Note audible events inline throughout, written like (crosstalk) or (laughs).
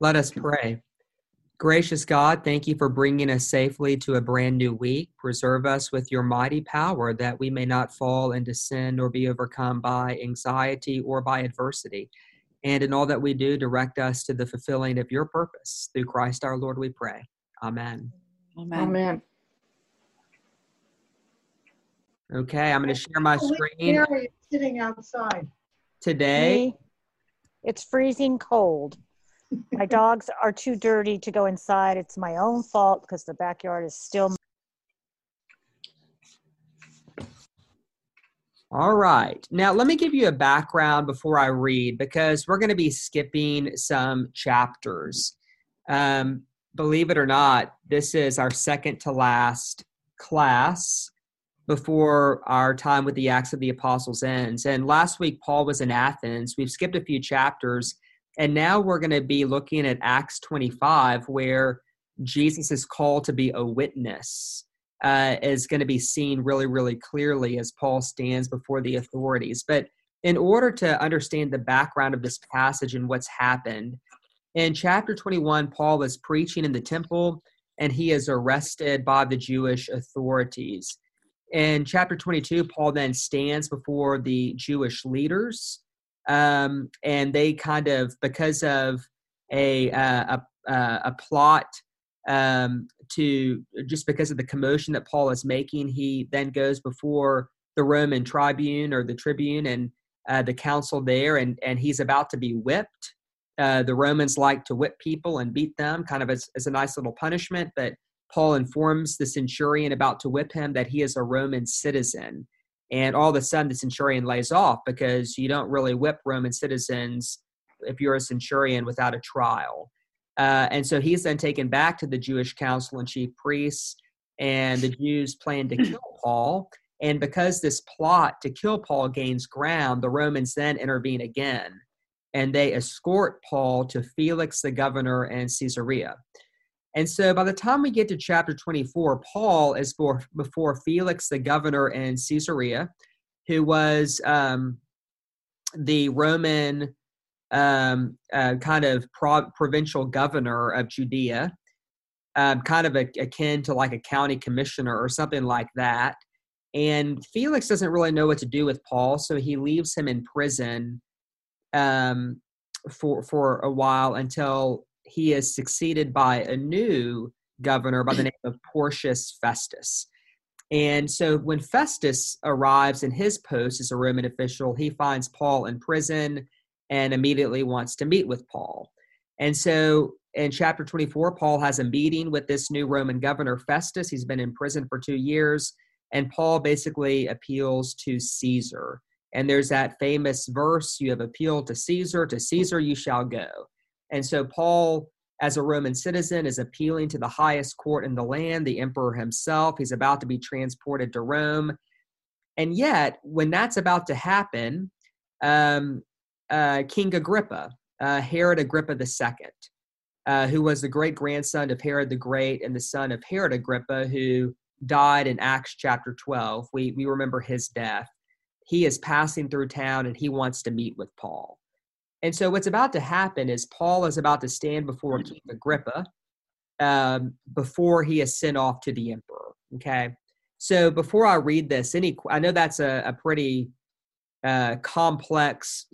Let us mm-hmm. pray. Gracious God, thank you for bringing us safely to a brand new week. Preserve us with your mighty power that we may not fall into sin or be overcome by anxiety or by adversity. And in all that we do, direct us to the fulfilling of your purpose. Through Christ our Lord, we pray. Amen. Amen. Amen. Okay, I'm going to share my screen Mary sitting outside. today. It's freezing cold. My dogs are too dirty to go inside. It's my own fault because the backyard is still. All right. Now, let me give you a background before I read because we're going to be skipping some chapters. Um, believe it or not, this is our second to last class before our time with the Acts of the Apostles ends. And last week, Paul was in Athens. We've skipped a few chapters. And now we're going to be looking at Acts 25, where Jesus is called to be a witness uh, is going to be seen really, really clearly as Paul stands before the authorities. But in order to understand the background of this passage and what's happened, in chapter 21, Paul is preaching in the temple and he is arrested by the Jewish authorities. In chapter 22, Paul then stands before the Jewish leaders, um, and they kind of, because of a, uh, a, uh, a plot um, to just because of the commotion that Paul is making, he then goes before the Roman tribune or the tribune and uh, the council there, and and he's about to be whipped. Uh, the Romans like to whip people and beat them, kind of as, as a nice little punishment. But Paul informs the centurion about to whip him that he is a Roman citizen, and all of a sudden the centurion lays off because you don't really whip Roman citizens if you're a centurion without a trial. Uh, and so he's then taken back to the Jewish council and chief priests, and the Jews plan to kill Paul. And because this plot to kill Paul gains ground, the Romans then intervene again, and they escort Paul to Felix the governor and Caesarea. And so by the time we get to chapter 24, Paul is for, before Felix the governor in Caesarea, who was um, the Roman um, uh, kind of pro- provincial governor of Judea, um, kind of a, akin to like a county commissioner or something like that. And Felix doesn't really know what to do with Paul, so he leaves him in prison um, for for a while until he is succeeded by a new governor by the name of Porcius Festus. And so when Festus arrives in his post as a Roman official, he finds Paul in prison and immediately wants to meet with Paul. And so in chapter 24, Paul has a meeting with this new Roman governor, Festus. He's been in prison for two years, and Paul basically appeals to Caesar. And there's that famous verse you have appealed to Caesar, to Caesar you shall go. And so Paul, as a Roman citizen, is appealing to the highest court in the land, the emperor himself. He's about to be transported to Rome. And yet, when that's about to happen, um, uh, King Agrippa, uh, Herod Agrippa II, uh, who was the great grandson of Herod the Great and the son of Herod Agrippa, who died in Acts chapter 12. We, we remember his death. He is passing through town and he wants to meet with Paul. And so, what's about to happen is Paul is about to stand before King Agrippa um, before he is sent off to the emperor. Okay. So, before I read this, any I know that's a, a pretty uh, complex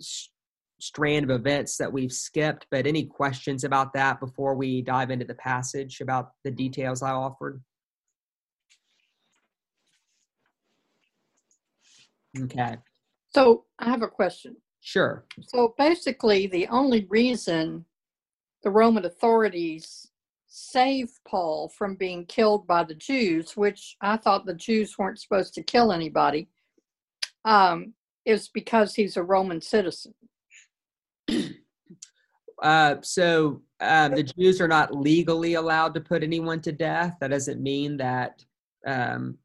strand of events that we've skipped, but any questions about that before we dive into the passage about the details I offered? Okay, So I have a question. Sure. So basically, the only reason the Roman authorities saved Paul from being killed by the Jews, which I thought the Jews weren't supposed to kill anybody, um, is because he's a Roman citizen. (clears throat) Uh, so um, the Jews are not legally allowed to put anyone to death. That doesn't mean that um,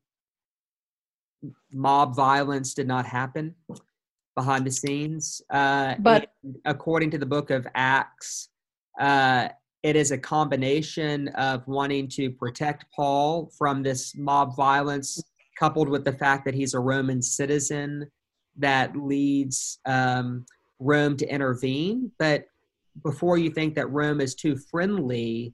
mob violence did not happen behind the scenes. Uh, But- according to the book of Acts, uh, it is a combination of wanting to protect Paul from this mob violence, coupled with the fact that he's a Roman citizen, that leads um, Rome to intervene. But before you think that Rome is too friendly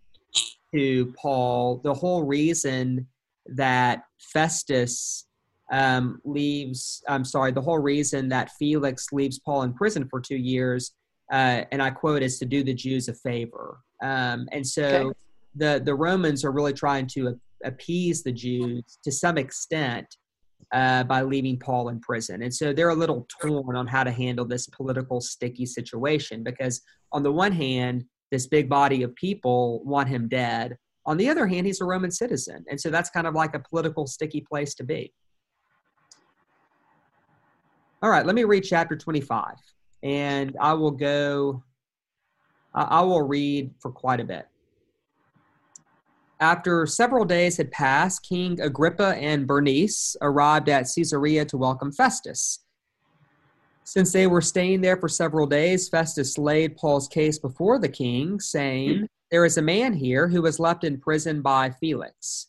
to Paul, the whole reason that Festus um, leaves, I'm sorry, the whole reason that Felix leaves Paul in prison for two years, uh, and I quote, is to do the Jews a favor. Um, and so okay. the, the Romans are really trying to appease the Jews to some extent uh, by leaving Paul in prison. And so they're a little torn on how to handle this political sticky situation because, on the one hand, this big body of people want him dead. On the other hand, he's a Roman citizen. And so that's kind of like a political sticky place to be. All right, let me read chapter 25. And I will go, I will read for quite a bit. After several days had passed, King Agrippa and Bernice arrived at Caesarea to welcome Festus. Since they were staying there for several days, Festus laid Paul's case before the king, saying, There is a man here who was left in prison by Felix.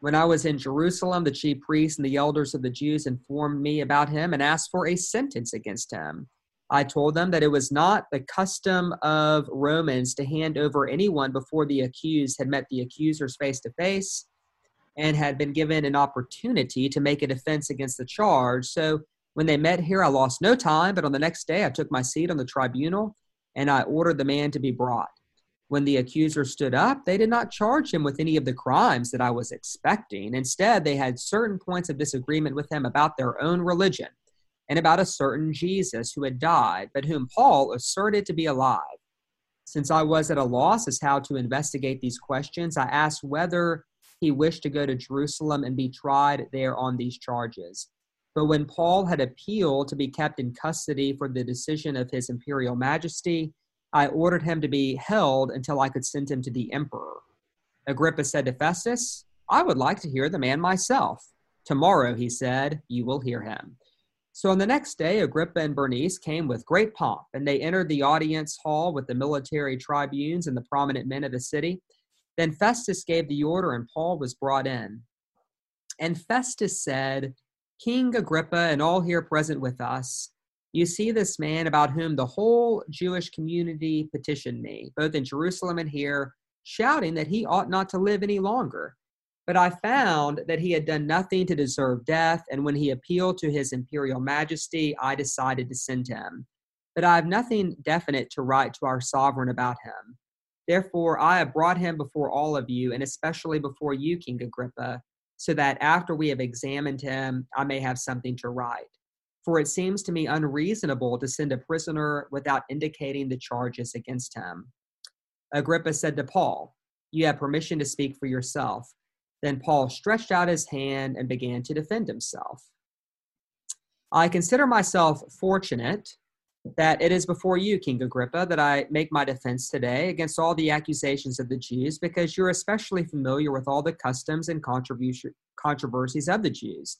When I was in Jerusalem, the chief priests and the elders of the Jews informed me about him and asked for a sentence against him. I told them that it was not the custom of Romans to hand over anyone before the accused had met the accusers face to face and had been given an opportunity to make a defense against the charge. So when they met here, I lost no time, but on the next day I took my seat on the tribunal and I ordered the man to be brought. When the accuser stood up, they did not charge him with any of the crimes that I was expecting. Instead, they had certain points of disagreement with him about their own religion and about a certain Jesus who had died, but whom Paul asserted to be alive. Since I was at a loss as how to investigate these questions, I asked whether he wished to go to Jerusalem and be tried there on these charges. But when Paul had appealed to be kept in custody for the decision of his imperial majesty, I ordered him to be held until I could send him to the emperor. Agrippa said to Festus, I would like to hear the man myself. Tomorrow, he said, you will hear him. So on the next day, Agrippa and Bernice came with great pomp, and they entered the audience hall with the military tribunes and the prominent men of the city. Then Festus gave the order, and Paul was brought in. And Festus said, King Agrippa, and all here present with us, you see this man about whom the whole Jewish community petitioned me, both in Jerusalem and here, shouting that he ought not to live any longer. But I found that he had done nothing to deserve death, and when he appealed to his imperial majesty, I decided to send him. But I have nothing definite to write to our sovereign about him. Therefore, I have brought him before all of you, and especially before you, King Agrippa, so that after we have examined him, I may have something to write. For it seems to me unreasonable to send a prisoner without indicating the charges against him. Agrippa said to Paul, You have permission to speak for yourself. Then Paul stretched out his hand and began to defend himself. I consider myself fortunate that it is before you, King Agrippa, that I make my defense today against all the accusations of the Jews, because you're especially familiar with all the customs and controversies of the Jews.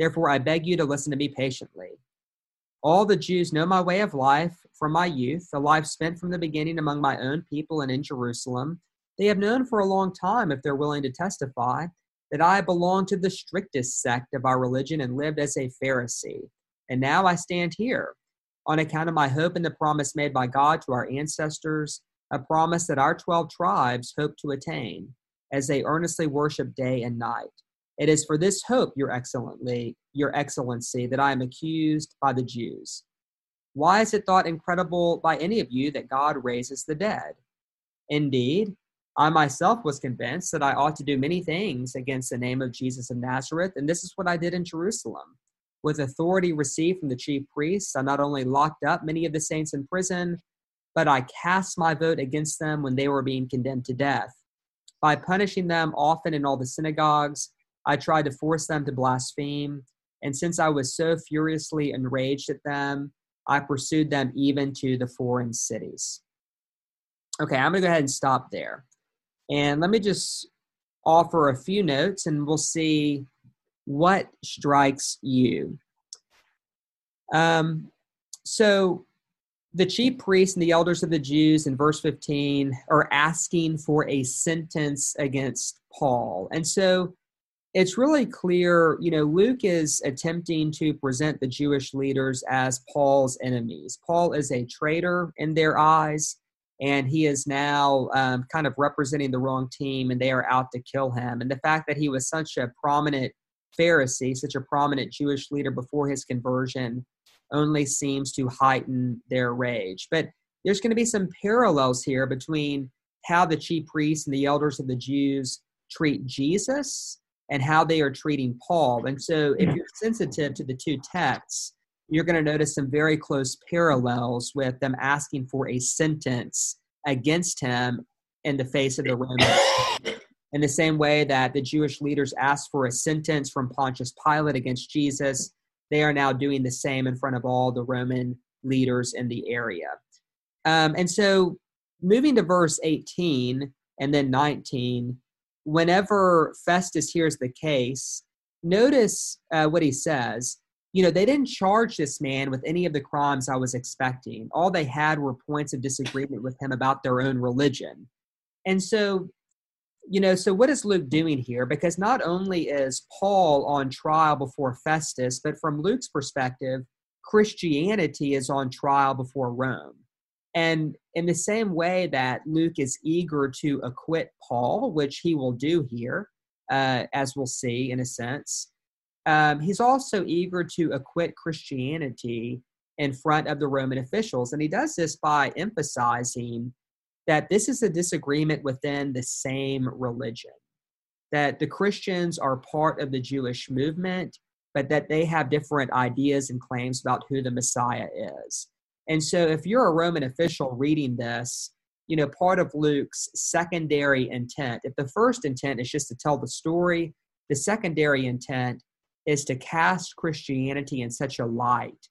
Therefore, I beg you to listen to me patiently. All the Jews know my way of life from my youth, the life spent from the beginning among my own people and in Jerusalem they have known for a long time, if they're willing to testify, that I belonged to the strictest sect of our religion and lived as a Pharisee. And now I stand here on account of my hope in the promise made by God to our ancestors, a promise that our 12 tribes hope to attain as they earnestly worship day and night. It is for this hope, your excellency, your excellency, that I am accused by the Jews. Why is it thought incredible by any of you that God raises the dead? Indeed, I myself was convinced that I ought to do many things against the name of Jesus of Nazareth, and this is what I did in Jerusalem. With authority received from the chief priests, I not only locked up many of the saints in prison, but I cast my vote against them when they were being condemned to death. By punishing them often in all the synagogues, I tried to force them to blaspheme, and since I was so furiously enraged at them, I pursued them even to the foreign cities. Okay, I'm going to go ahead and stop there. And let me just offer a few notes and we'll see what strikes you. Um, so, the chief priests and the elders of the Jews in verse 15 are asking for a sentence against Paul. And so it's really clear, you know, Luke is attempting to present the Jewish leaders as Paul's enemies. Paul is a traitor in their eyes and he is now um, kind of representing the wrong team, and they are out to kill him. And the fact that he was such a prominent Pharisee, such a prominent Jewish leader before his conversion, only seems to heighten their rage. But there's going to be some parallels here between how the chief priests and the elders of the Jews treat Jesus and how they are treating Paul. And so, if you're sensitive to the two texts, you're going to notice some very close parallels with them asking for a sentence against him in the face of the Romans. In the same way that the Jewish leaders asked for a sentence from Pontius Pilate against Jesus, they are now doing the same in front of all the Roman leaders in the area. Um, and so, moving to verse 18 and then 19, whenever Festus hears the case, notice uh, what he says. You know, they didn't charge this man with any of the crimes I was expecting. All they had were points of disagreement with him about their own religion. And so, you know, so what is Luke doing here? Because not only is Paul on trial before Festus, but from Luke's perspective, Christianity is on trial before Rome. And in the same way that Luke is eager to acquit Paul, which he will do here, uh, as we'll see in a sense, um, he's also eager to acquit Christianity in front of the Roman officials. And he does this by emphasizing that this is a disagreement within the same religion, that the Christians are part of the Jewish movement, but that they have different ideas and claims about who the Messiah is. And so, if you're a Roman official reading this, you know, part of Luke's secondary intent, if the first intent is just to tell the story, the secondary intent is to cast Christianity in such a light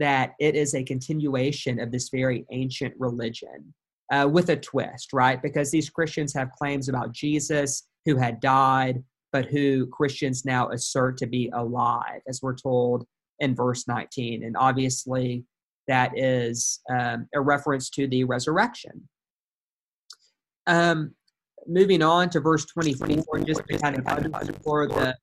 that it is a continuation of this very ancient religion uh, with a twist, right? Because these Christians have claims about Jesus who had died, but who Christians now assert to be alive, as we're told in verse 19. And obviously, that is um, a reference to the resurrection. Um, moving on to verse 24, just to kind of underscore the,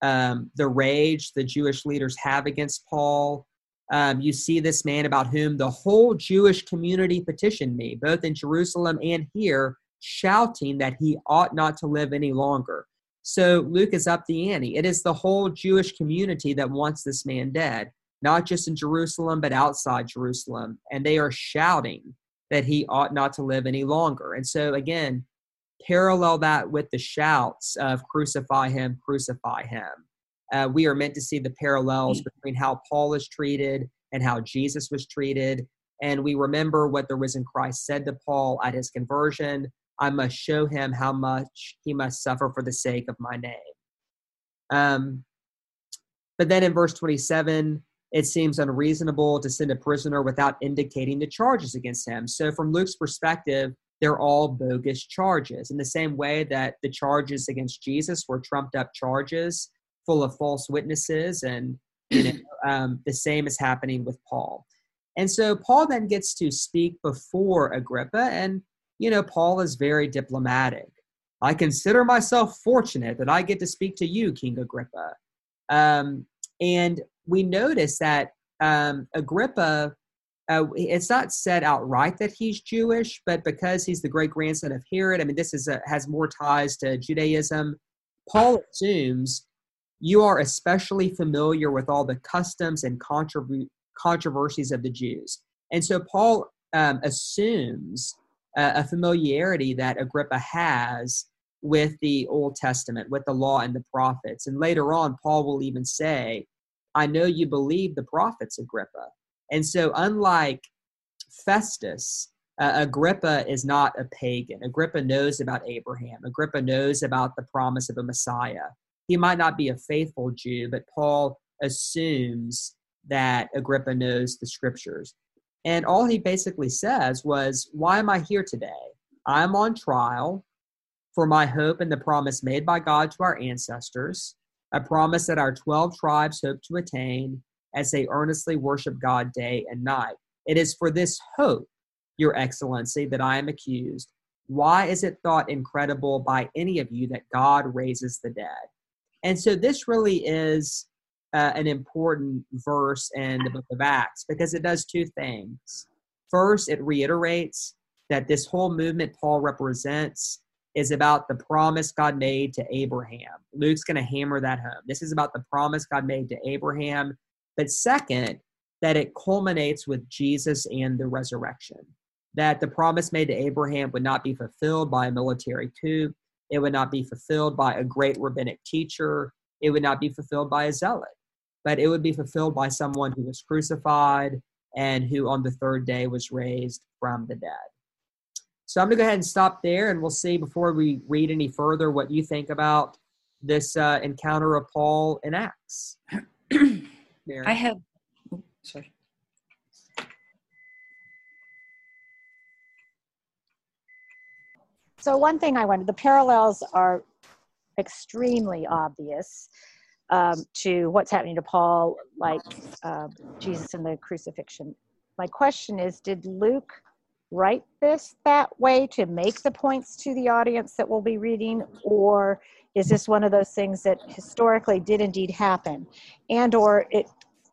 um, the rage the Jewish leaders have against Paul. Um, you see this man about whom the whole Jewish community petitioned me, both in Jerusalem and here, shouting that he ought not to live any longer. So Luke is up the ante. It is the whole Jewish community that wants this man dead not just in Jerusalem, but outside Jerusalem. And they are shouting that he ought not to live any longer. And so, again, parallel that with the shouts of crucify him, crucify him. Uh, we are meant to see the parallels mm. between how Paul is treated and how Jesus was treated. And we remember what the risen Christ said to Paul at his conversion I must show him how much he must suffer for the sake of my name. Um, but then in verse 27, it seems unreasonable to send a prisoner without indicating the charges against him. So, from Luke's perspective, they're all bogus charges. In the same way that the charges against Jesus were trumped up charges full of false witnesses, and you know, (clears throat) um, the same is happening with Paul. And so, Paul then gets to speak before Agrippa, and you know, Paul is very diplomatic. I consider myself fortunate that I get to speak to you, King Agrippa. Um, and we notice that um, Agrippa, uh, it's not said outright that he's Jewish, but because he's the great grandson of Herod, I mean, this is a, has more ties to Judaism. Paul assumes you are especially familiar with all the customs and controversies of the Jews. And so Paul um, assumes uh, a familiarity that Agrippa has with the Old Testament, with the law and the prophets. And later on, Paul will even say, I know you believe the prophets, Agrippa. And so, unlike Festus, uh, Agrippa is not a pagan. Agrippa knows about Abraham. Agrippa knows about the promise of a Messiah. He might not be a faithful Jew, but Paul assumes that Agrippa knows the scriptures. And all he basically says was, Why am I here today? I'm on trial for my hope and the promise made by God to our ancestors a promise that our 12 tribes hope to attain as they earnestly worship God day and night. It is for this hope, Your Excellency, that I am accused. Why is it thought incredible by any of you that God raises the dead? And so this really is uh, an important verse in the book of Acts because it does two things. First, it reiterates that this whole movement Paul represents is about the promise God made to Abraham. Luke's going to hammer that home. This is about the promise God made to Abraham. But second, that it culminates with Jesus and the resurrection. That the promise made to Abraham would not be fulfilled by a military coup, it would not be fulfilled by a great rabbinic teacher, it would not be fulfilled by a zealot, but it would be fulfilled by someone who was crucified and who on the third day was raised from the dead. So I'm going to go ahead and stop there, and we'll see before we read any further what you think about this uh, encounter of Paul in Acts. (clears throat) I have, oh, sorry. So one thing I wanted, the parallels are extremely obvious um, to what's happening to Paul, like uh, Jesus and the crucifixion. My question is, did Luke write this that way to make the points to the audience that we'll be reading, or is this one of those things that historically did indeed happen, and or it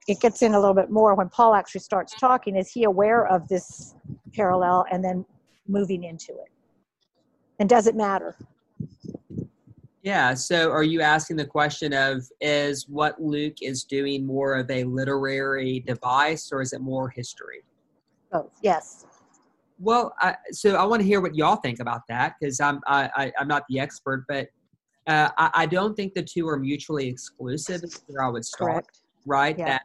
it gets in a little bit more when Paul actually starts talking. Is he aware of this parallel and then moving into it? And does it matter? Yeah. So are you asking the question of is what Luke is doing more of a literary device or is it more history? Both. Yes. Well, I, so I want to hear what y'all think about that because I'm I, I, am not the expert, but uh, I, I, don't think the two are mutually exclusive. Is where I would start. Correct. Right. Yeah. That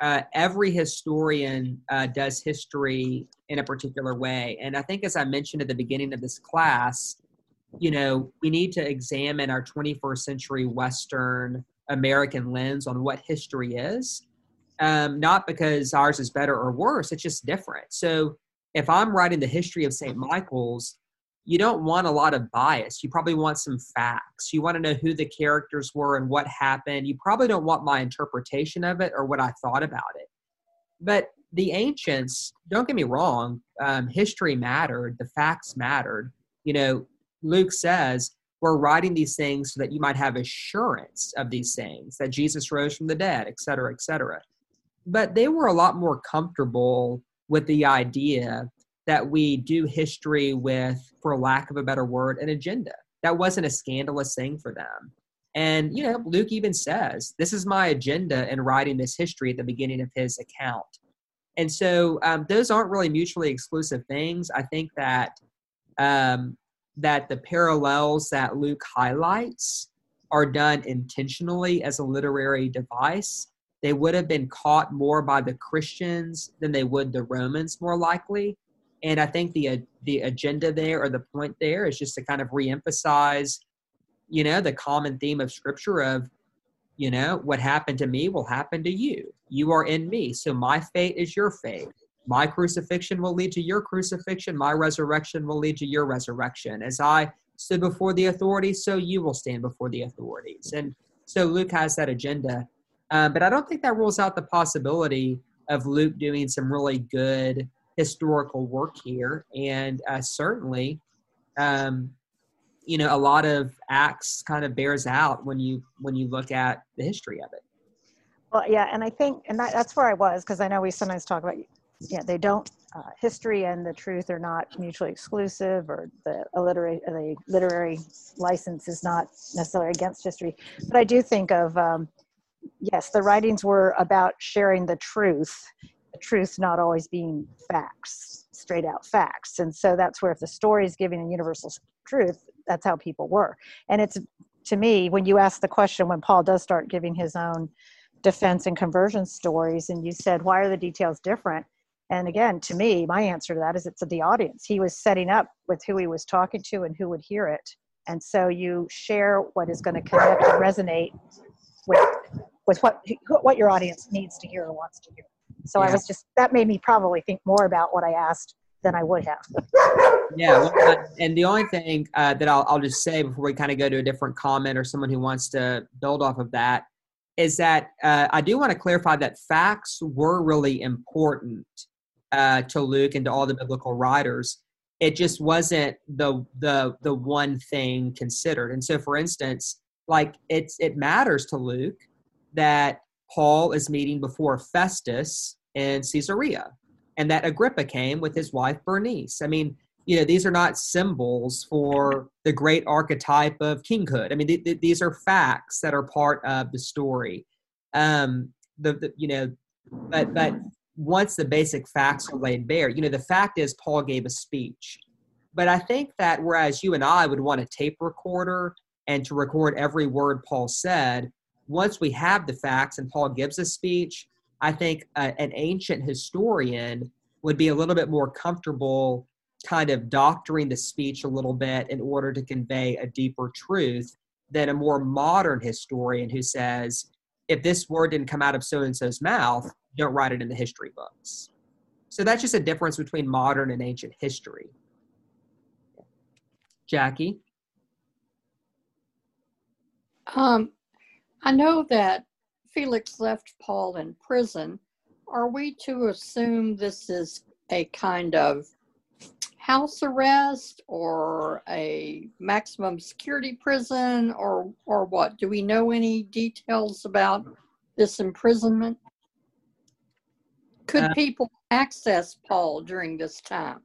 uh, every historian uh, does history in a particular way, and I think as I mentioned at the beginning of this class, you know, we need to examine our 21st century Western American lens on what history is. Um, not because ours is better or worse, it's just different. So if I'm writing the history of St. Michael's, you don't want a lot of bias. You probably want some facts. You want to know who the characters were and what happened. You probably don't want my interpretation of it or what I thought about it. But the ancients, don't get me wrong, um, history mattered, the facts mattered. You know, Luke says, we're writing these things so that you might have assurance of these things, that Jesus rose from the dead, et cetera, et cetera. But they were a lot more comfortable with the idea that we do history with, for lack of a better word, an agenda. That wasn't a scandalous thing for them. And, you know, Luke even says, This is my agenda in writing this history at the beginning of his account. And so um, those aren't really mutually exclusive things. I think that um, that the parallels that Luke highlights are done intentionally as a literary device they would have been caught more by the Christians than they would the Romans, more likely. And I think the uh, the agenda there or the point there is just to kind of reemphasize, you know, the common theme of Scripture of, you know, what happened to me will happen to you. You are in me, so my fate is your fate. My crucifixion will lead to your crucifixion. My resurrection will lead to your resurrection. As I stood before the authorities, so you will stand before the authorities. And so Luke has that agenda um, but I don't think that rules out the possibility of Luke doing some really good historical work here. And uh, certainly, um, you know, a lot of Acts kind of bears out when you when you look at the history of it. Well, yeah, and I think, and that, that's where I was because I know we sometimes talk about, yeah, they don't. Uh, history and the truth are not mutually exclusive, or the literary the literary license is not necessarily against history. But I do think of um, yes, the writings were about sharing the truth, the truth not always being facts, straight out facts. And so that's where if the story is giving a universal truth, that's how people were. And it's to me, when you ask the question, when Paul does start giving his own defense and conversion stories, and you said, why are the details different? And again, to me, my answer to that is it's the audience. He was setting up with who he was talking to and who would hear it. And so you share what is going to connect and resonate with with what what your audience needs to hear or wants to hear. So yeah. I was just that made me probably think more about what I asked than I would have. yeah, well, and the only thing uh, that I'll, I'll just say before we kind of go to a different comment or someone who wants to build off of that is that uh, I do want to clarify that facts were really important uh, to Luke and to all the biblical writers. It just wasn't the the the one thing considered. And so, for instance, like it's it matters to Luke that Paul is meeting before Festus in Caesarea and that Agrippa came with his wife Bernice. I mean, you know these are not symbols for the great archetype of kinghood. I mean th- th- these are facts that are part of the story. Um the, the you know but but once the basic facts are laid bare you know the fact is paul gave a speech. But i think that whereas you and i would want a tape recorder and to record every word paul said once we have the facts and paul gives a speech i think uh, an ancient historian would be a little bit more comfortable kind of doctoring the speech a little bit in order to convey a deeper truth than a more modern historian who says, if this word didn't come out of so and so's mouth, don't write it in the history books. So that's just a difference between modern and ancient history. Jackie? Um, I know that Felix left Paul in prison. Are we to assume this is a kind of house arrest or a maximum security prison or or what? Do we know any details about this imprisonment? Could uh, people access Paul during this time?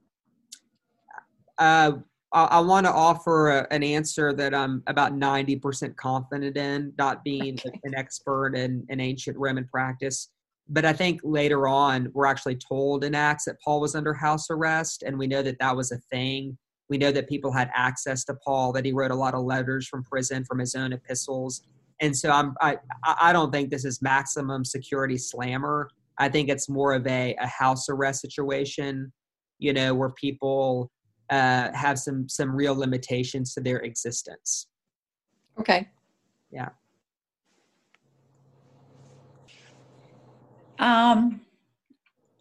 Uh, I, I want to offer a, an answer that I'm about 90% confident in, not being okay. an expert in, in ancient Roman practice but I think later on we're actually told in Acts that Paul was under house arrest, and we know that that was a thing. We know that people had access to Paul, that he wrote a lot of letters from prison, from his own epistles, and so I'm I I don't think this is maximum security slammer. I think it's more of a, a house arrest situation, you know, where people uh, have some some real limitations to their existence. Okay. Yeah. Um,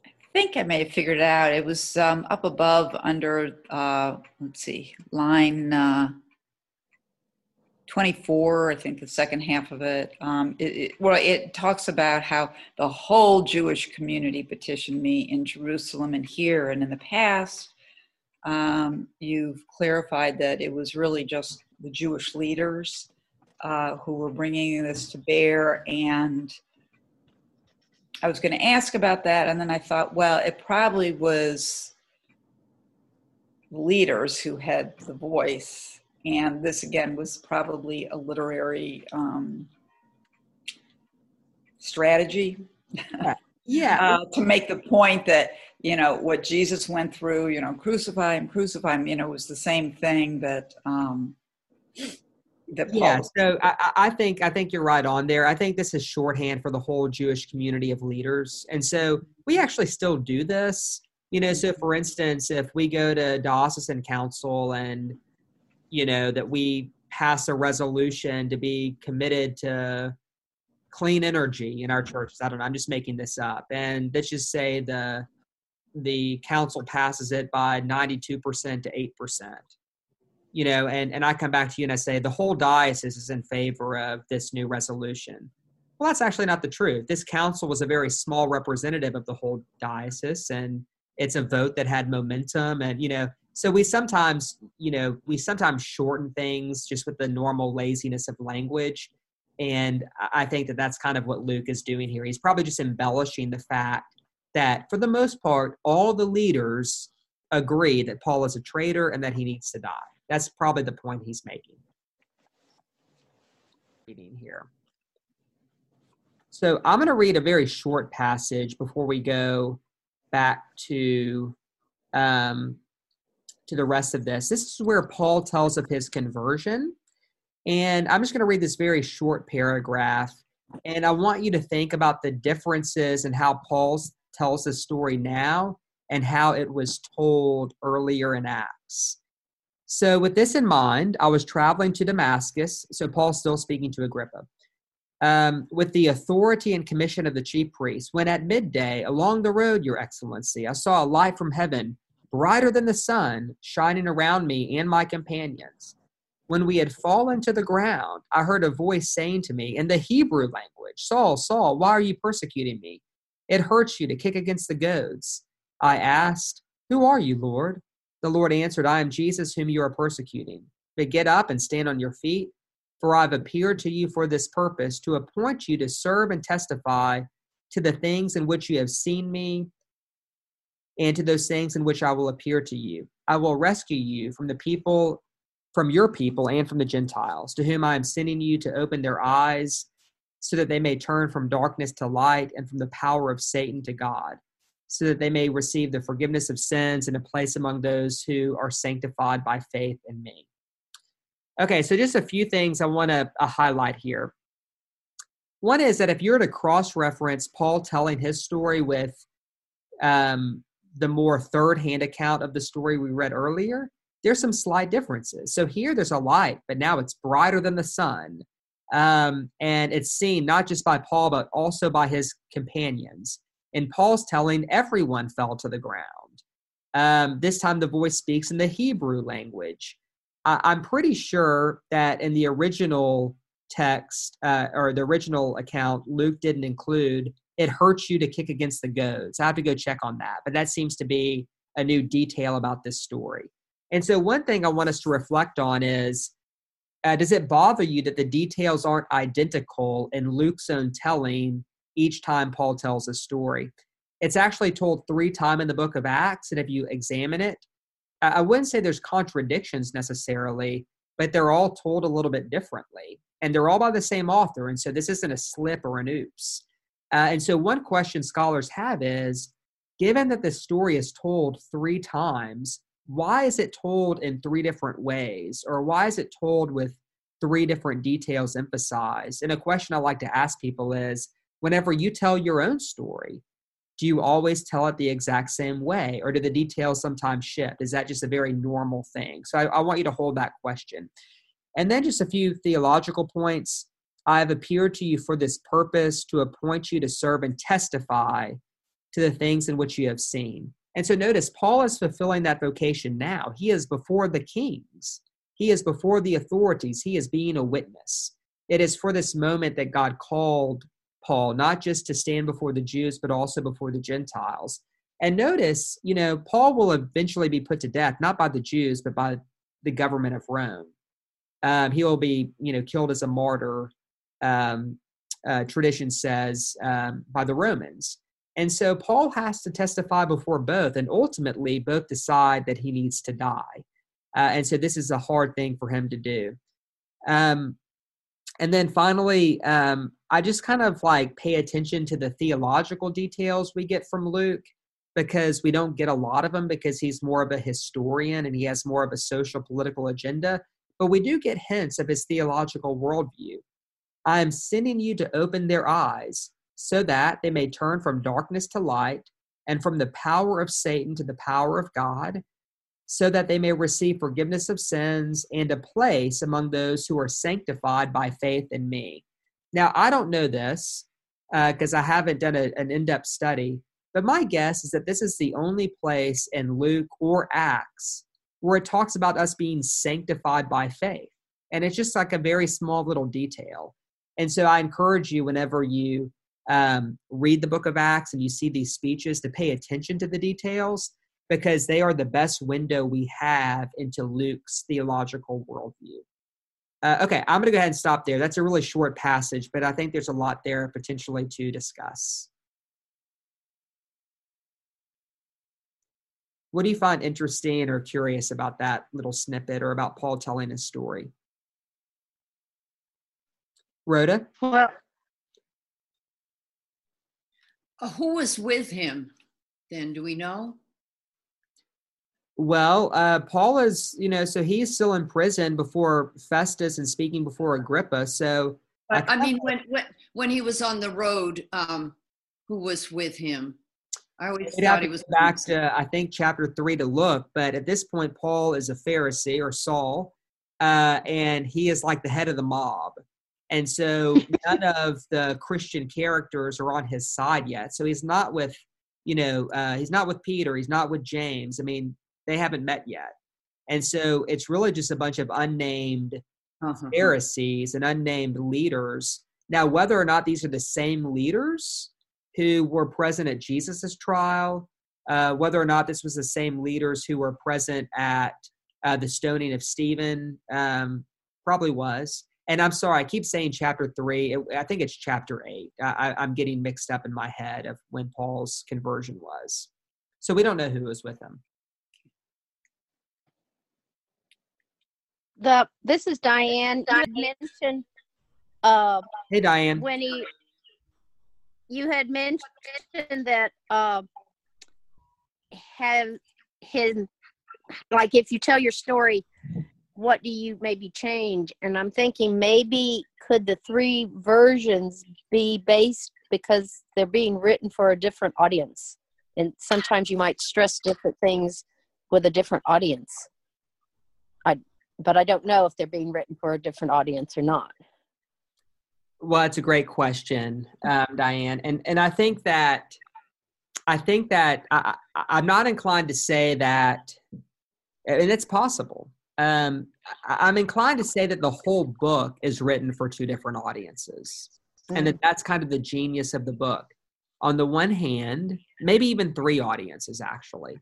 I think I may have figured it out. It was um, up above under, uh, let's see, line uh, 24, I think the second half of it. Um, it, it. Well, it talks about how the whole Jewish community petitioned me in Jerusalem and here. And in the past, um, you've clarified that it was really just the Jewish leaders uh, who were bringing this to bear and I was going to ask about that, and then I thought, well, it probably was leaders who had the voice, and this again was probably a literary um, strategy. yeah, (laughs) uh, to make the point that you know what Jesus went through, you know, crucify him, crucify him, you know, it was the same thing that. Um, that Paul yeah so I, I, think i think you're right on there. I think this is shorthand for the whole jewish community of leaders. And so we actually still do this. You know so for instance if we go to diocesan council and you know that we pass a resolution to be committed to clean energy in our churches i don't know i'm just making this up. And let's just say the the council passes it by 92% to 8% you know, and, and I come back to you and I say the whole diocese is in favor of this new resolution. Well, that's actually not the truth. This council was a very small representative of the whole diocese, and it's a vote that had momentum. And, you know, so we sometimes, you know, we sometimes shorten things just with the normal laziness of language. And I think that that's kind of what Luke is doing here. He's probably just embellishing the fact that, for the most part, all the leaders agree that Paul is a traitor and that he needs to die. That's probably the point he's making. Reading here. So I'm going to read a very short passage before we go back to um, to the rest of this. This is where Paul tells of his conversion, and I'm just going to read this very short paragraph. And I want you to think about the differences and how Paul tells the story now and how it was told earlier in Acts. So, with this in mind, I was traveling to Damascus. So, Paul's still speaking to Agrippa. Um, with the authority and commission of the chief priest, when at midday along the road, Your Excellency, I saw a light from heaven, brighter than the sun, shining around me and my companions. When we had fallen to the ground, I heard a voice saying to me in the Hebrew language, Saul, Saul, why are you persecuting me? It hurts you to kick against the goads. I asked, Who are you, Lord? The Lord answered, I am Jesus whom you are persecuting. But get up and stand on your feet, for I've appeared to you for this purpose, to appoint you to serve and testify to the things in which you have seen me, and to those things in which I will appear to you, I will rescue you from the people, from your people, and from the Gentiles, to whom I am sending you to open their eyes, so that they may turn from darkness to light and from the power of Satan to God, so that they may receive the forgiveness of sins and a place among those who are sanctified by faith in me. Okay, so just a few things I want to uh, highlight here. One is that if you're to cross reference Paul telling his story with um, the more third hand account of the story we read earlier, there's some slight differences. So here there's a light, but now it's brighter than the sun. Um, and it's seen not just by Paul, but also by his companions. In Paul's telling, everyone fell to the ground. Um, this time the voice speaks in the Hebrew language. I, I'm pretty sure that in the original text uh, or the original account, Luke didn't include it hurts you to kick against the goads. I have to go check on that, but that seems to be a new detail about this story. And so, one thing I want us to reflect on is uh, does it bother you that the details aren't identical in Luke's own telling each time Paul tells a story? It's actually told three times in the book of Acts, and if you examine it, I wouldn't say there's contradictions necessarily, but they're all told a little bit differently. And they're all by the same author. And so this isn't a slip or an oops. Uh, and so, one question scholars have is given that the story is told three times, why is it told in three different ways? Or why is it told with three different details emphasized? And a question I like to ask people is whenever you tell your own story, do you always tell it the exact same way? Or do the details sometimes shift? Is that just a very normal thing? So, I, I want you to hold that question. And then just a few theological points. I have appeared to you for this purpose to appoint you to serve and testify to the things in which you have seen. And so notice, Paul is fulfilling that vocation now. He is before the kings, he is before the authorities, he is being a witness. It is for this moment that God called Paul, not just to stand before the Jews, but also before the Gentiles. And notice, you know, Paul will eventually be put to death, not by the Jews, but by the government of Rome. Um, he will be, you know, killed as a martyr um, uh, tradition says um, by the Romans. And so Paul has to testify before both, and ultimately both decide that he needs to die. Uh, and so this is a hard thing for him to do. Um, and then finally, um, I just kind of like pay attention to the theological details we get from Luke because we don't get a lot of them because he's more of a historian and he has more of a social political agenda. But we do get hints of his theological worldview. I am sending you to open their eyes so that they may turn from darkness to light and from the power of Satan to the power of God, so that they may receive forgiveness of sins and a place among those who are sanctified by faith in me. Now, I don't know this because uh, I haven't done a, an in depth study, but my guess is that this is the only place in Luke or Acts where it talks about us being sanctified by faith. And it's just like a very small little detail. And so I encourage you whenever you um, read the book of Acts and you see these speeches to pay attention to the details because they are the best window we have into Luke's theological worldview. Uh, okay, I'm going to go ahead and stop there. That's a really short passage, but I think there's a lot there potentially to discuss. What do you find interesting or curious about that little snippet or about Paul telling his story? Rhoda? Well, Who was with him then? Do we know? Well, uh, Paul is, you know, so he's still in prison before Festus and speaking before Agrippa. So, I mean, when when when he was on the road, um, who was with him? I always thought he was back to, I think, chapter three to look. But at this point, Paul is a Pharisee or Saul, uh, and he is like the head of the mob. And so none of the Christian characters are on his side yet. So he's not with, you know, uh, he's not with Peter. He's not with James. I mean, they haven't met yet. And so it's really just a bunch of unnamed Uh-huh. Pharisees and unnamed leaders. Now, whether or not these are the same leaders who were present at Jesus' trial, uh, whether or not this was the same leaders who were present at uh, the stoning of Stephen, um, probably was. And I'm sorry, I keep saying chapter three. It, I think it's chapter eight. I, I'm getting mixed up in my head of when Paul's conversion was. So we don't know who was with him. the this is Diane. Had mentioned uh, Hey, Diane. when he you had mentioned that uh, have his like if you tell your story, what do you maybe change? And I'm thinking maybe could the three versions be based because they're being written for a different audience, and sometimes you might stress different things with a different audience. I but I don't know if they're being written for a different audience or not. Well, it's a great question, um, Diane, and and I think that I think that I, I'm not inclined to say that, and it's possible. Um, I'm inclined to say that the whole book is written for two different audiences, and that that's kind of the genius of the book. On the one hand, maybe even three audiences actually.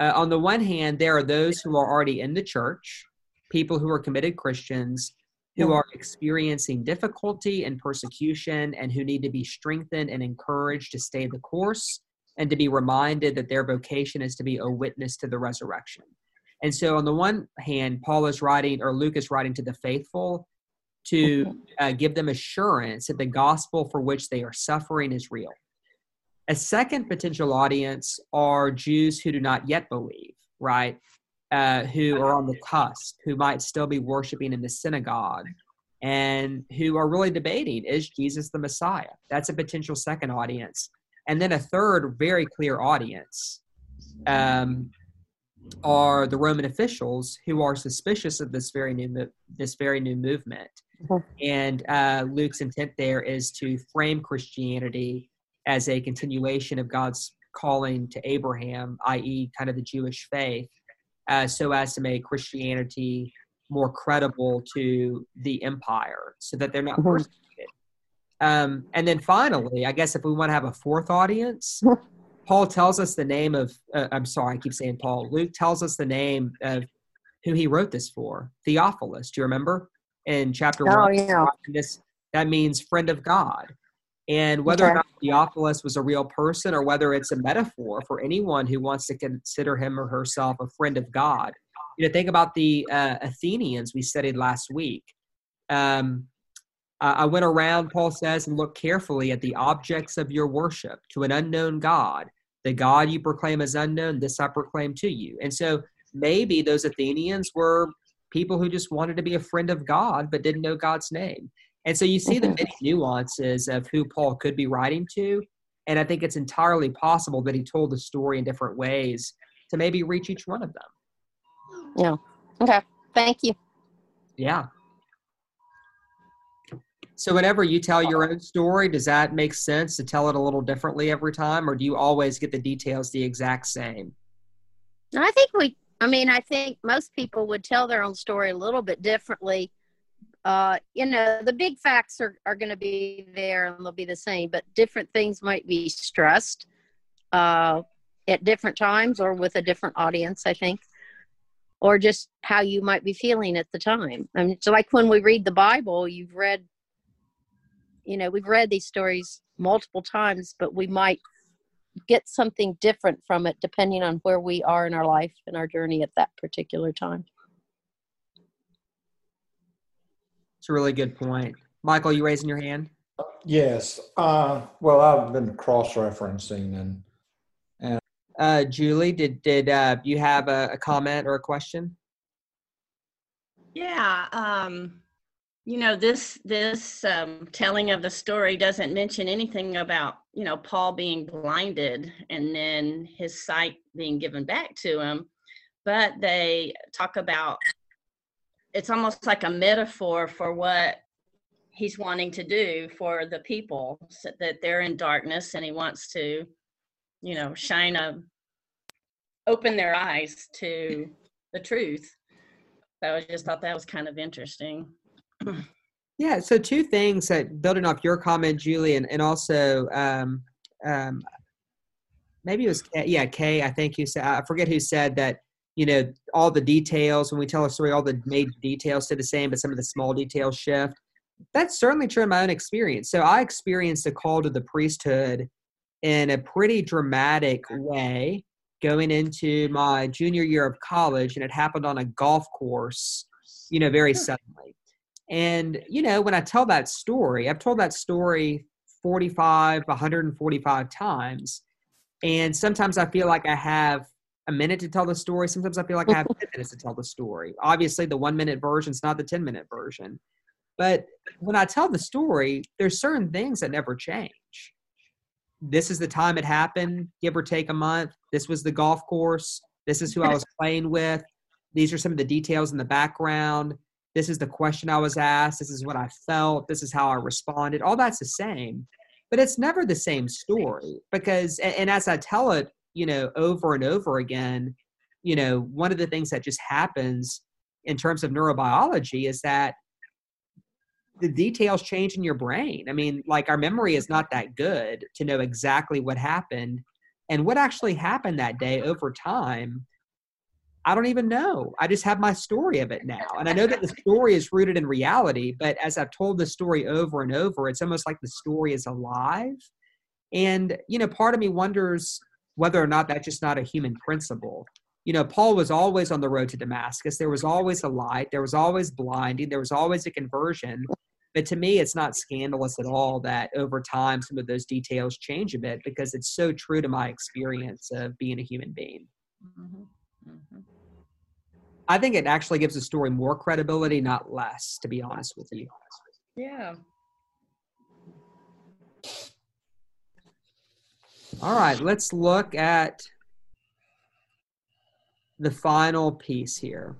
Uh, on the one hand, there are those who are already in the church, people who are committed Christians who are experiencing difficulty and persecution and who need to be strengthened and encouraged to stay the course and to be reminded that their vocation is to be a witness to the resurrection. And so, on the one hand, Paul is writing, or Luke is writing to the faithful to uh, give them assurance that the gospel for which they are suffering is real. A second potential audience are Jews who do not yet believe, right? Uh, who are on the cusp, who might still be worshiping in the synagogue, and who are really debating is Jesus the Messiah? That's a potential second audience. And then a third very clear audience um, are the Roman officials who are suspicious of this very new mo- this very new movement. Mhm. And uh, Luke's intent there is to frame Christianity as a continuation of God's calling to Abraham, i.e., kind of the Jewish faith, uh, so as to make Christianity more credible to the empire, so that they're not Mhm. persecuted. Um, and then finally, I guess if we want to have a fourth audience, Paul tells us the name of, uh, I'm sorry, I keep saying Paul. Luke tells us the name of who he wrote this for Theophilus. Do you remember? In chapter Oh one, yeah. this, that means friend of God. And whether or not Theophilus was a real person or whether it's a metaphor for anyone who wants to consider him or herself a friend of God. You know, think about the uh, Athenians we studied last week. Um, I I went around, Paul says, and looked carefully at the objects of your worship to an unknown God. The God you proclaim as unknown, this I proclaim to you. And so maybe those Athenians were people who just wanted to be a friend of God but didn't know God's name. And so you see the Mhm. many nuances of who Paul could be writing to. And I think it's entirely possible that he told the story in different ways to maybe reach each one of them. Yeah. Okay. Thank you. Yeah. So whenever you tell your own story, does that make sense to tell it a little differently every time, or do you always get the details the exact same? I think we, I mean, I think most people would tell their own story a little bit differently. Uh, you know, the big facts are, are going to be there and they'll be the same, but different things might be stressed uh, at different times or with a different audience, I think, or just how you might be feeling at the time. I mean, it's like when we read the Bible, you've read, you know, we've read these stories multiple times, but we might get something different from it depending on where we are in our life and our journey at that particular time. It's a really good point. Michael, you raising your hand? Yes. Uh, well, I've been cross-referencing and Uh, Julie, did did uh, you have a, a comment or a question? Yeah, um, you know, this this um, telling of the story doesn't mention anything about you know Paul being blinded and then his sight being given back to him, but they talk about it's almost like a metaphor for what he's wanting to do for the people so that they're in darkness and he wants to you know shine a open their eyes to the truth so I just thought that was kind of interesting. Yeah. So two things that building off your comment, Julie, and, and also um, um, maybe it was yeah Kay. I think you said I forget who said that. You know all the details when we tell a story, all the major details stay the same, but some of the small details shift. That's certainly true in my own experience. So I experienced a call to the priesthood in a pretty dramatic way going into my junior year of college, and it happened on a golf course you know, very suddenly. And, you know, when I tell that story, I've told that story 45, 145 times. And sometimes I feel like I have a minute to tell the story. Sometimes I feel like I have (laughs) 10 minutes to tell the story. Obviously, the one minute version is not the 10 minute version. But when I tell the story, there's certain things that never change. This is the time it happened, give or take a month. This was the golf course. This is who I was playing with. These are some of the details in the background. This is the question I was asked. This is what I felt. This is how I responded. All that's the same, but it's never the same story because, and, and as I tell it, you know, over and over again, you know, one of the things that just happens in terms of neurobiology is that the details change in your brain. I mean, like our memory is not that good to know exactly what happened and what actually happened that day over time. I don't even know. I just have my story of it now. And I know that the story is rooted in reality, but as I've told the story over and over, it's almost like the story is alive. And, you know, part of me wonders whether or not that's just not a human principle. You know, Paul was always on the road to Damascus. There was always a light, there was always blinding, there was always a conversion. But to me, it's not scandalous at all that over time some of those details change a bit because it's so true to my experience of being a human being. Mm-hmm. Mm-hmm. I think it actually gives the story more credibility, not less, to be honest with you. Yeah. All right, let's look at the final piece here.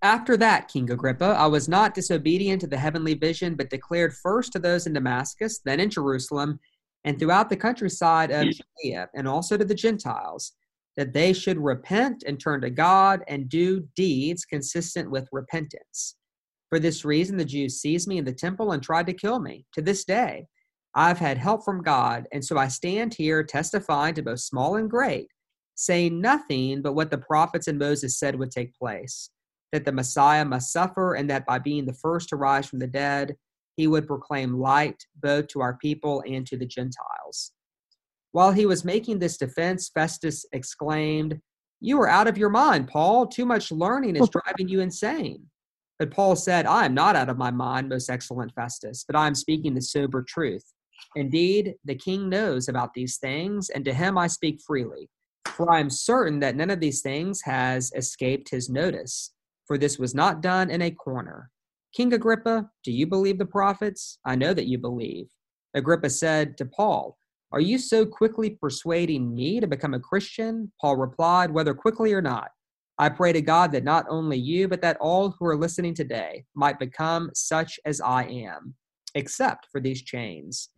After that, King Agrippa, I was not disobedient to the heavenly vision, but declared first to those in Damascus, then in Jerusalem, and throughout the countryside of Judea, and also to the Gentiles that they should repent and turn to God and do deeds consistent with repentance. For this reason, the Jews seized me in the temple and tried to kill me. To this day, I've had help from God, and so I stand here testifying to both small and great, saying nothing but what the prophets and Moses said would take place that the Messiah must suffer, and that by being the first to rise from the dead, he would proclaim light both to our people and to the Gentiles. While he was making this defense, Festus exclaimed, You are out of your mind, Paul. Too much learning is driving you insane. But Paul said, I am not out of my mind, most excellent Festus, but I am speaking the sober truth. Indeed, the king knows about these things, and to him I speak freely. For I am certain that none of these things has escaped his notice, for this was not done in a corner. King Agrippa, do you believe the prophets? I know that you believe. Agrippa said to Paul, are you so quickly persuading me to become a Christian? Paul replied, Whether quickly or not, I pray to God that not only you, but that all who are listening today might become such as I am, except for these chains.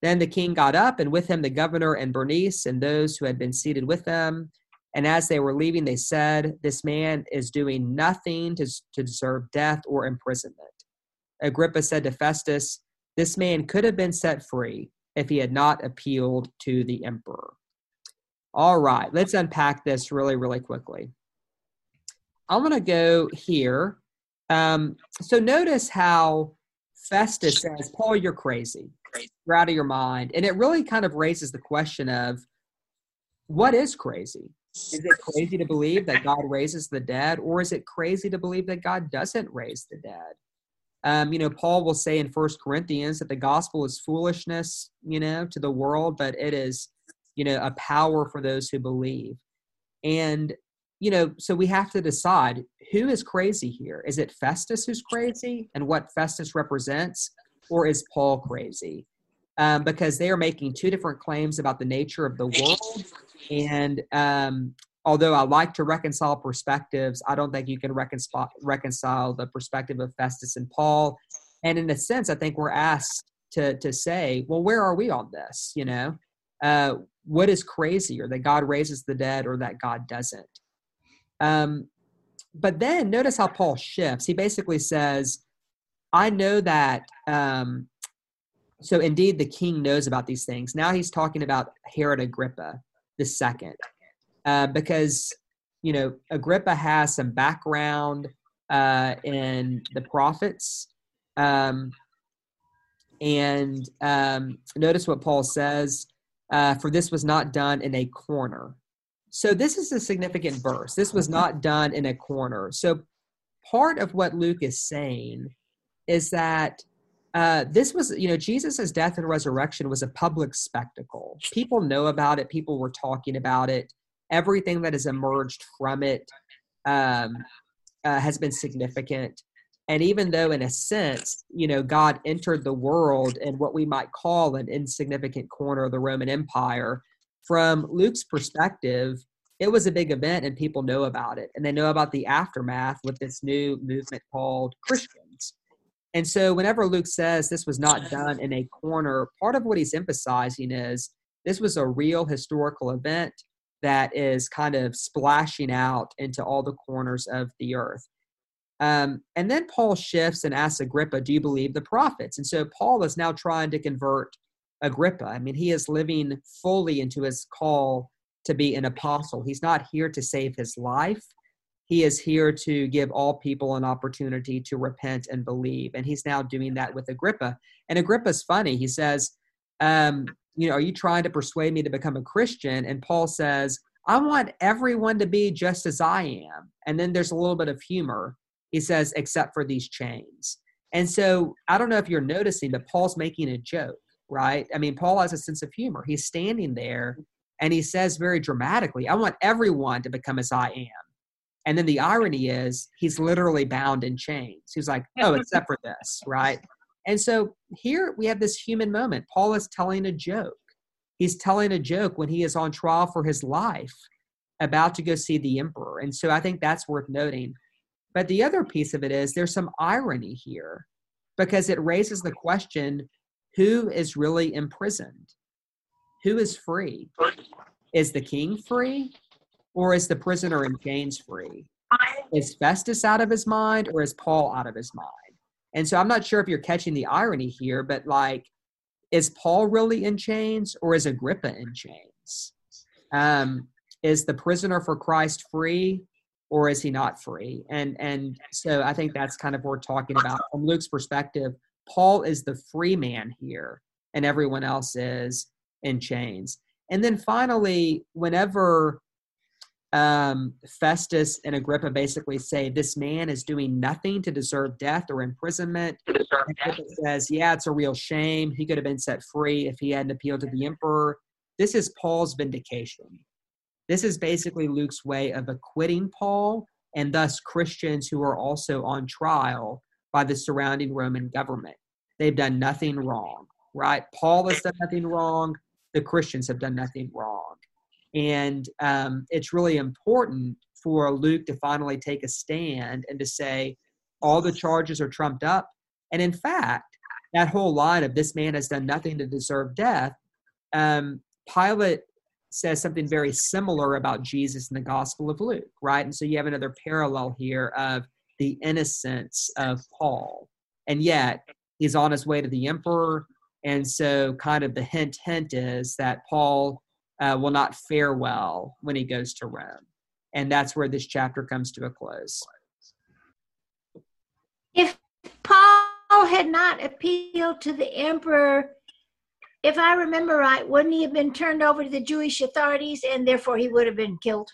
Then the king got up, and with him the governor and Bernice and those who had been seated with them. And as they were leaving, they said, This man is doing nothing to, to deserve death or imprisonment. Agrippa said to Festus, This man could have been set free if he had not appealed to the emperor. All right, let's unpack this really, really quickly. I'm going to go here. Um, so notice how Festus says, Paul, you're crazy. You're out of your mind. And it really kind of raises the question of what is crazy? Is it crazy to believe that God raises the dead, or is it crazy to believe that God doesn't raise the dead? Um, you know, Paul will say in First Corinthians that the gospel is foolishness, you know, to the world, but it is, you know, a power for those who believe. And, you know, so we have to decide who is crazy here. Is it Festus who's crazy and what Festus represents, or is Paul crazy? Um, because they are making two different claims about the nature of the world. And um, although I like to reconcile perspectives, I don't think you can reconcile reconcile the perspective of Festus and Paul. And in a sense, I think we're asked to to say, well, where are we on this? You know, uh, what is crazier that God raises the dead or that God doesn't? Um, but then notice how Paul shifts. He basically says, I know that. Um, so indeed, the king knows about these things. Now he's talking about Herod Agrippa the second uh, because you know Agrippa has some background uh, in the prophets, um, and um, notice what Paul says: uh, "For this was not done in a corner." So this is a significant verse. This was not done in a corner. So part of what Luke is saying is that uh, this was, you know, Jesus' death and resurrection was a public spectacle. People know about it. People were talking about it. Everything that has emerged from it um, uh, has been significant. And even though, in a sense, you know, God entered the world in what we might call an insignificant corner of the Roman Empire, from Luke's perspective, it was a big event and people know about it. And they know about the aftermath with this new movement called Christians. And so, whenever Luke says this was not done in a corner, part of what he's emphasizing is this was a real historical event that is kind of splashing out into all the corners of the earth. Um, and then Paul shifts and asks Agrippa, Do you believe the prophets? And so Paul is now trying to convert Agrippa. I mean, he is living fully into his call to be an apostle. He's not here to save his life. He is here to give all people an opportunity to repent and believe. And he's now doing that with Agrippa. And Agrippa's funny. He says, um, You know, are you trying to persuade me to become a Christian? And Paul says, I want everyone to be just as I am. And then there's a little bit of humor he says, except for these chains. And so I don't know if you're noticing, but Paul's making a joke, right? I mean, Paul has a sense of humor. He's standing there and he says very dramatically, I want everyone to become as I am. And then the irony is he's literally bound in chains. He's like, oh, except for this, right? And so here we have this human moment. Paul is telling a joke. He's telling a joke when he is on trial for his life, about to go see the emperor. And so I think that's worth noting. But the other piece of it is there's some irony here because it raises the question who is really imprisoned? Who is free? Is the king free or is the prisoner in chains free? Is Festus out of his mind or is Paul out of his mind? And so I'm not sure if you're catching the irony here, but like, is Paul really in chains or is Agrippa in chains? Um, is the prisoner for Christ free or is he not free? And and so I think that's kind of what we're talking about from Luke's perspective. Paul is the free man here, and everyone else is in chains. And then finally, whenever um, Festus and Agrippa basically say this man is doing nothing to deserve death or imprisonment. Agrippa says, "Yeah, it's a real shame. He could have been set free if he hadn't appealed to the emperor." This is Paul's vindication. This is basically Luke's way of acquitting Paul and thus Christians who are also on trial by the surrounding Roman government. They've done nothing wrong, right? Paul has done nothing wrong. The Christians have done nothing wrong. And um, it's really important for Luke to finally take a stand and to say, all the charges are trumped up. And in fact, that whole line of this man has done nothing to deserve death, um, Pilate says something very similar about Jesus in the Gospel of Luke, right? And so you have another parallel here of the innocence of Paul. And yet he's on his way to the emperor. And so, kind of the hint, hint is that Paul uh, will not fare well when he goes to Rome. And that's where this chapter comes to a close. If Paul had not appealed to the emperor, if I remember right, wouldn't he have been turned over to the Jewish authorities and therefore he would have been killed?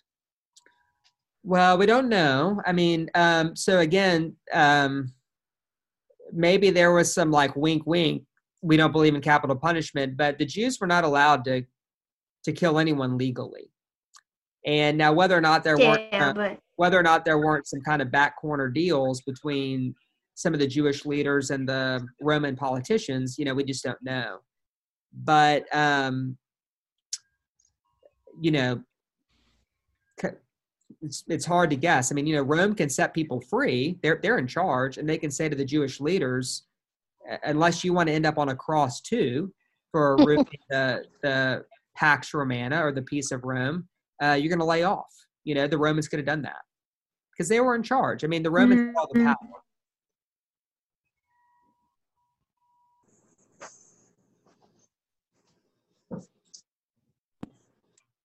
Well, we don't know. I mean, um, so again, um, maybe there was some like wink, wink. We don't believe in capital punishment, but the Jews were not allowed to to kill anyone legally. And now, whether or not there Yeah, weren't uh, but whether or not there weren't some kind of back corner deals between some of the Jewish leaders and the Roman politicians, you know, we just don't know. But um, you know, it's it's hard to guess. I mean, you know, Rome can set people free; they're they're in charge, and they can say to the Jewish leaders, "Uh, unless you want to end up on a cross too for (laughs) the the Pax Romana or the peace of Rome, uh, you're going to lay off. You know, the Romans could have done that because they were in charge. I mean, the Romans had all the power.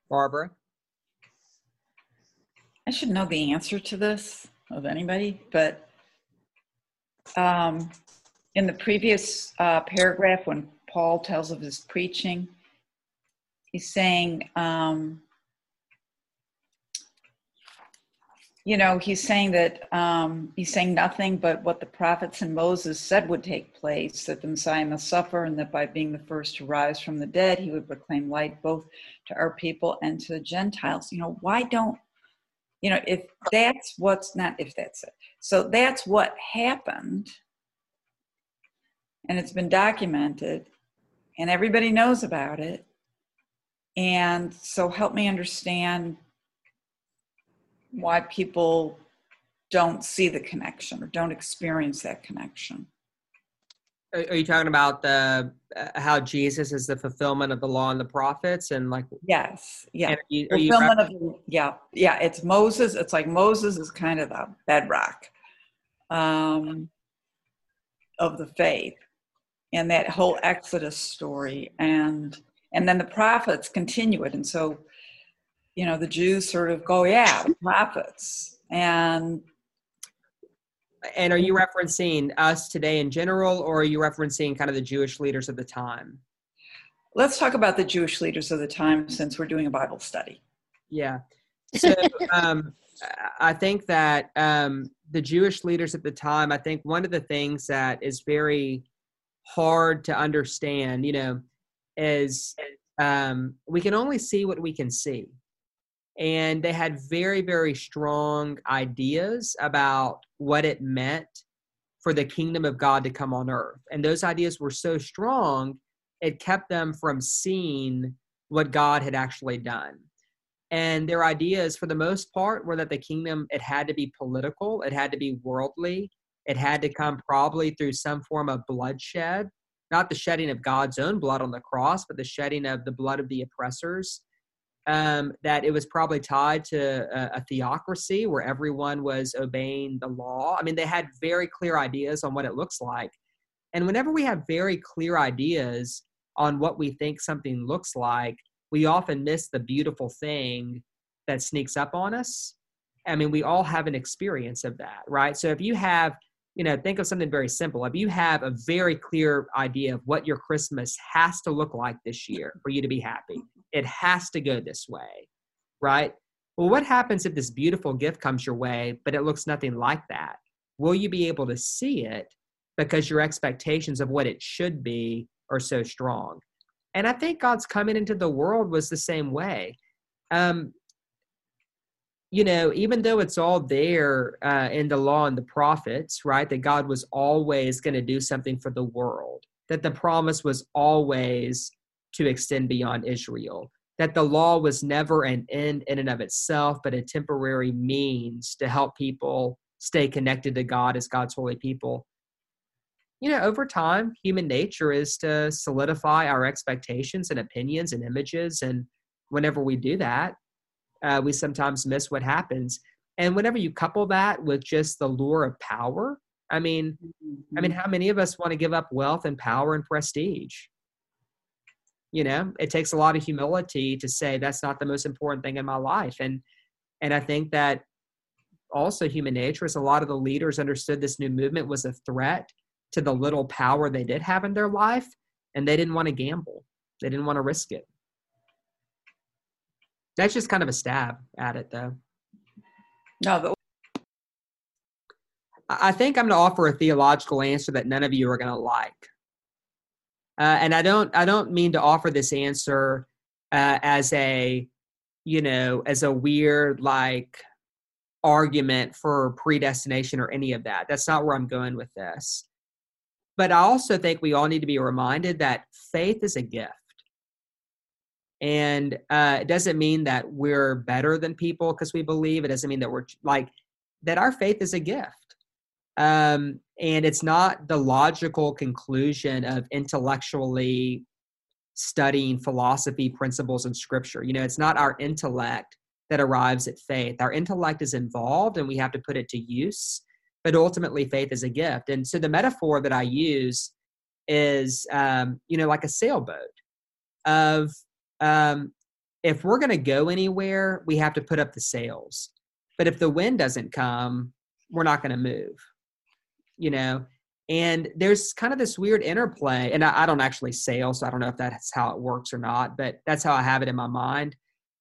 Barbara. I should know the answer to this of anybody, but um, in the previous uh, paragraph, when Paul tells of his preaching, he's saying, um, you know, he's saying that um, he's saying nothing but what the prophets and Moses said would take place that the Messiah must suffer, and that by being the first to rise from the dead, he would proclaim light both to our people and to the Gentiles. You know, why don't, you know, if that's what's not, if that's it. So that's what happened, and it's been documented, and everybody knows about it. And so help me understand why people don't see the connection or don't experience that connection. Are, are you talking about the uh, how Jesus is the fulfillment of the law and the prophets and like yes, yeah, are you, are fulfillment of yeah, yeah. It's Moses. It's like Moses is kind of the bedrock um, of the faith, and that whole Exodus story, and and then the prophets continue it, and so you know the Jews sort of go, yeah, the prophets, and and are you referencing us today in general, or are you referencing kind of the Jewish leaders of the time? Let's talk about the Jewish leaders of the time since we're doing a Bible study. Yeah. So (laughs) um, I think that um, the Jewish leaders at the time, I think one of the things that is very hard to understand, you know, is um, we can only see what we can see. And they had very very strong ideas about what it meant for the kingdom of god to come on earth. And those ideas were so strong it kept them from seeing what god had actually done. And their ideas for the most part were that the kingdom it had to be political it had to be worldly it had to come probably through some form of bloodshed not the shedding of god's own blood on the cross but the shedding of the blood of the oppressors um, that it was probably tied to a, a, theocracy where everyone was obeying the law. I mean, they had very clear ideas on what it looks like. And whenever we have very clear ideas on what we think something looks like, we often miss the beautiful thing that sneaks up on us. I mean, we all have an experience of that, right? So if you have, you know, think of something very simple. If you have a very clear idea of what your Christmas has to look like this year for you to be happy, it has to go this way, right? Well, what happens if this beautiful gift comes your way, but it looks nothing like that? Will you be able to see it because your expectations of what it should be are so strong? And I think God's coming into the world was the same way. Um, you know, even though it's all there uh, in the law and the prophets, right, that God was always going to do something for the world, that the promise was always to extend beyond Israel. That the law was never an end in and of itself, but a temporary means to help people stay connected to God as God's holy people. You know, over time, human nature is to solidify our expectations and opinions and images. And whenever we do that, uh, we sometimes miss what happens. And whenever you couple that with just the lure of power, I mean, I mean, mm-hmm. how many of us want to give up wealth and power and prestige? you know it takes a lot of humility to say that's not the most important thing in my life and and i think that also human nature is a lot of the leaders understood this new movement was a threat to the little power they did have in their life and they didn't want to gamble they didn't want to risk it that's just kind of a stab at it though no but i think i'm going to offer a theological answer that none of you are going to like uh, and I don't I don't mean to offer this answer uh, as a you know as a weird like argument for predestination or any of that. That's not where I'm going with this. But I also think we all need to be reminded that faith is a gift. And uh, it doesn't mean that we're better than people because we believe. It doesn't mean that we're like that. Our faith is a gift. Um, and it's not the logical conclusion of intellectually studying philosophy principles and scripture you know it's not our intellect that arrives at faith our intellect is involved and we have to put it to use but ultimately faith is a gift and so the metaphor that i use is um, you know like a sailboat of um, if we're going to go anywhere we have to put up the sails but if the wind doesn't come we're not going to move you know and there's kind of this weird interplay and I, I, don't actually sail so i don't know if that's how it works or not but that's how i have it in my mind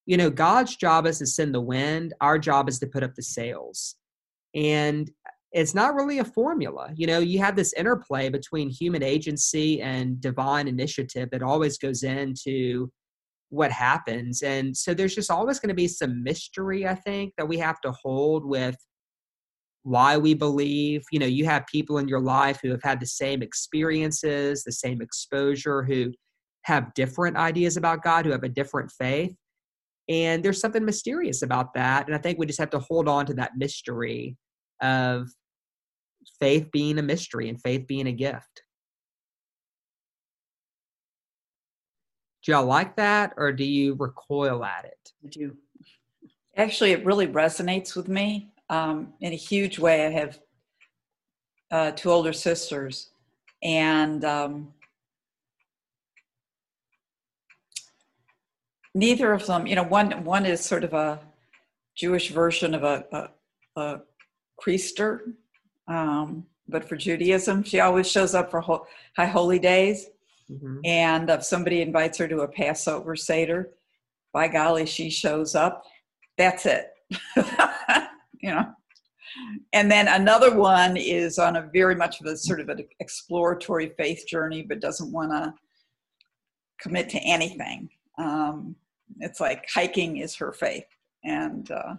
you know, God's job is to send the wind, our job is to put up the sails. And it's not really a formula. You know, you have this interplay between human agency and divine initiative that always goes into what happens. And so there's just always going to be some mystery, I think, that we have to hold with why we believe. You know, you have people in your life who have had the same experiences, the same exposure, who have different ideas about God, who have a different faith. And there's something mysterious about that. And I think we just have to hold on to that mystery of faith being a mystery and faith being a gift. Do y'all like that or do you recoil at it? I do. Actually, it really resonates with me um, in a huge way. I have uh, two older sisters, and um, neither of them, you know, one one is sort of a Jewish version of a, a, a priester, um, but for Judaism, she always shows up for ho- high holy days. Mm-hmm. And if somebody invites her to a Passover Seder, by golly, she shows up. That's it. (laughs) you know. And then another one is on a very much of a sort of an exploratory faith journey, but doesn't want to commit to anything. Um, it's like hiking is her faith, and uh,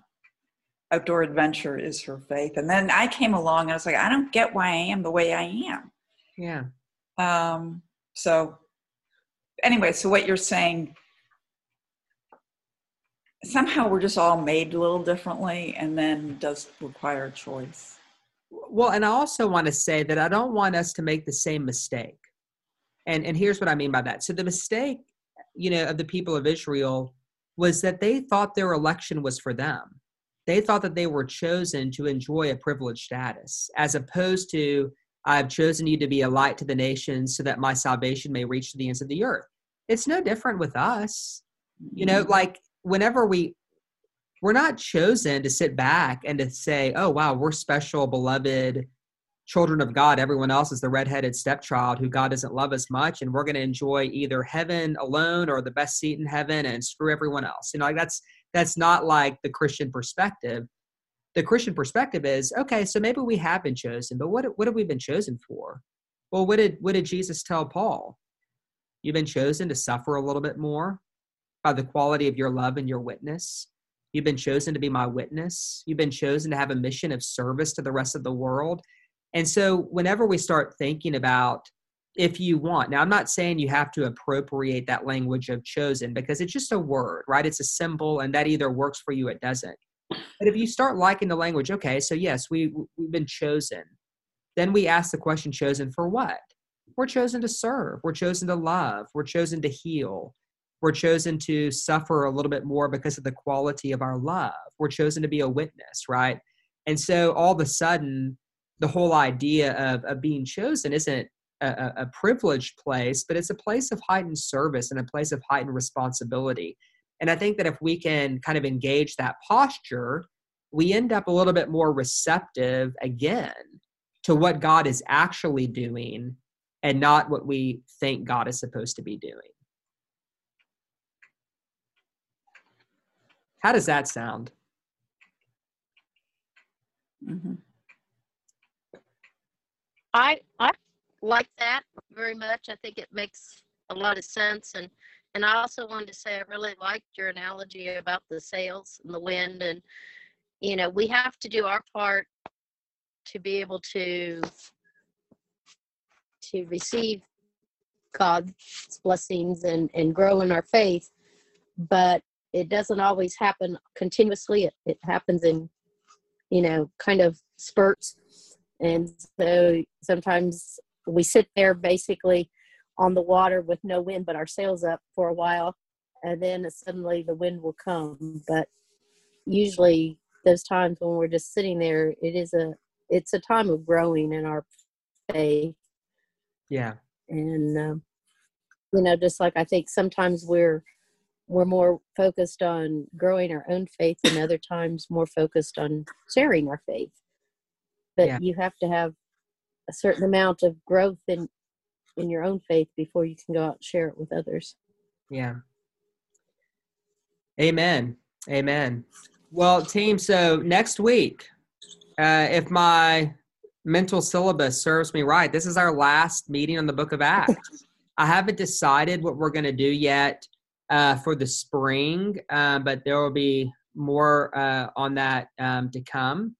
outdoor adventure is her faith. And then I came along and I was like, I don't get why I am the way I am. Yeah. Um, so anyway, so what you're saying somehow we're just all made a little differently and then does require choice. Well, and I also want to say that I don't want us to make the same mistake. And and here's what I mean by that. So the mistake, you know, of the people of Israel was that they thought their election was for them. They thought that they were chosen to enjoy a privileged status, as opposed to, I've chosen you to be a light to the nations so that my salvation may reach to the ends of the earth. It's no different with us. You know, mm-hmm. like whenever we, we're not chosen to sit back and to say, oh, wow, we're special, beloved children of God. Everyone else is the redheaded stepchild who God doesn't love as much. And we're going to enjoy either heaven alone or the best seat in heaven and screw everyone else. You know, like that's that's not like the Christian perspective. The Christian perspective is okay. So maybe we have been chosen, but what what have we been chosen for? Well, what did what did Jesus tell Paul? You've been chosen to suffer a little bit more by the quality of your love and your witness. You've been chosen to be my witness. You've been chosen to have a mission of service to the rest of the world. And so, whenever we start thinking about if you want. Now, I'm not saying you have to appropriate that language of chosen because it's just a word, right? It's a symbol, and that either works for you, it doesn't. But if you start liking the language, okay, so yes, we we've been chosen. Then we ask the question, chosen for what? We're chosen to serve. We're chosen to love. We're chosen to heal. We're chosen to suffer a little bit more because of the quality of our love. We're chosen to be a witness, right? And so all of a sudden, the whole idea of, of being chosen isn't a, a privileged place, but it's a place of heightened service and a place of heightened responsibility. And I think that if we can kind of engage that posture, we end up a little bit more receptive again to what God is actually doing and not what we think God is supposed to be doing. How does that sound? Mm-hmm. I I like that very much. I think it makes a lot of sense. And and I also wanted to say I really liked your analogy about the sails and the wind. And you know, we have to do our part to be able to to receive God's blessings and and grow in our faith. But it doesn't always happen continuously. It, it happens in you know kind of spurts and so sometimes we sit there basically on the water with no wind but our sails up for a while and then suddenly the wind will come. But usually those times when we're just sitting there it is a it's a time of growing in our faith. Yeah. And um, you know just like i think sometimes we're we're more focused on growing our own faith and other times more focused on sharing our faith. But yeah. you have to have a certain amount of growth in in your own faith before you can go out and share it with others yeah Amen. Amen. Well, team, so next week, uh, if my mental syllabus serves me right, this is our last meeting on the book of Acts. (laughs) I haven't decided what we're going to do yet uh, for the spring, uh, but there will be more uh, on that um, to come.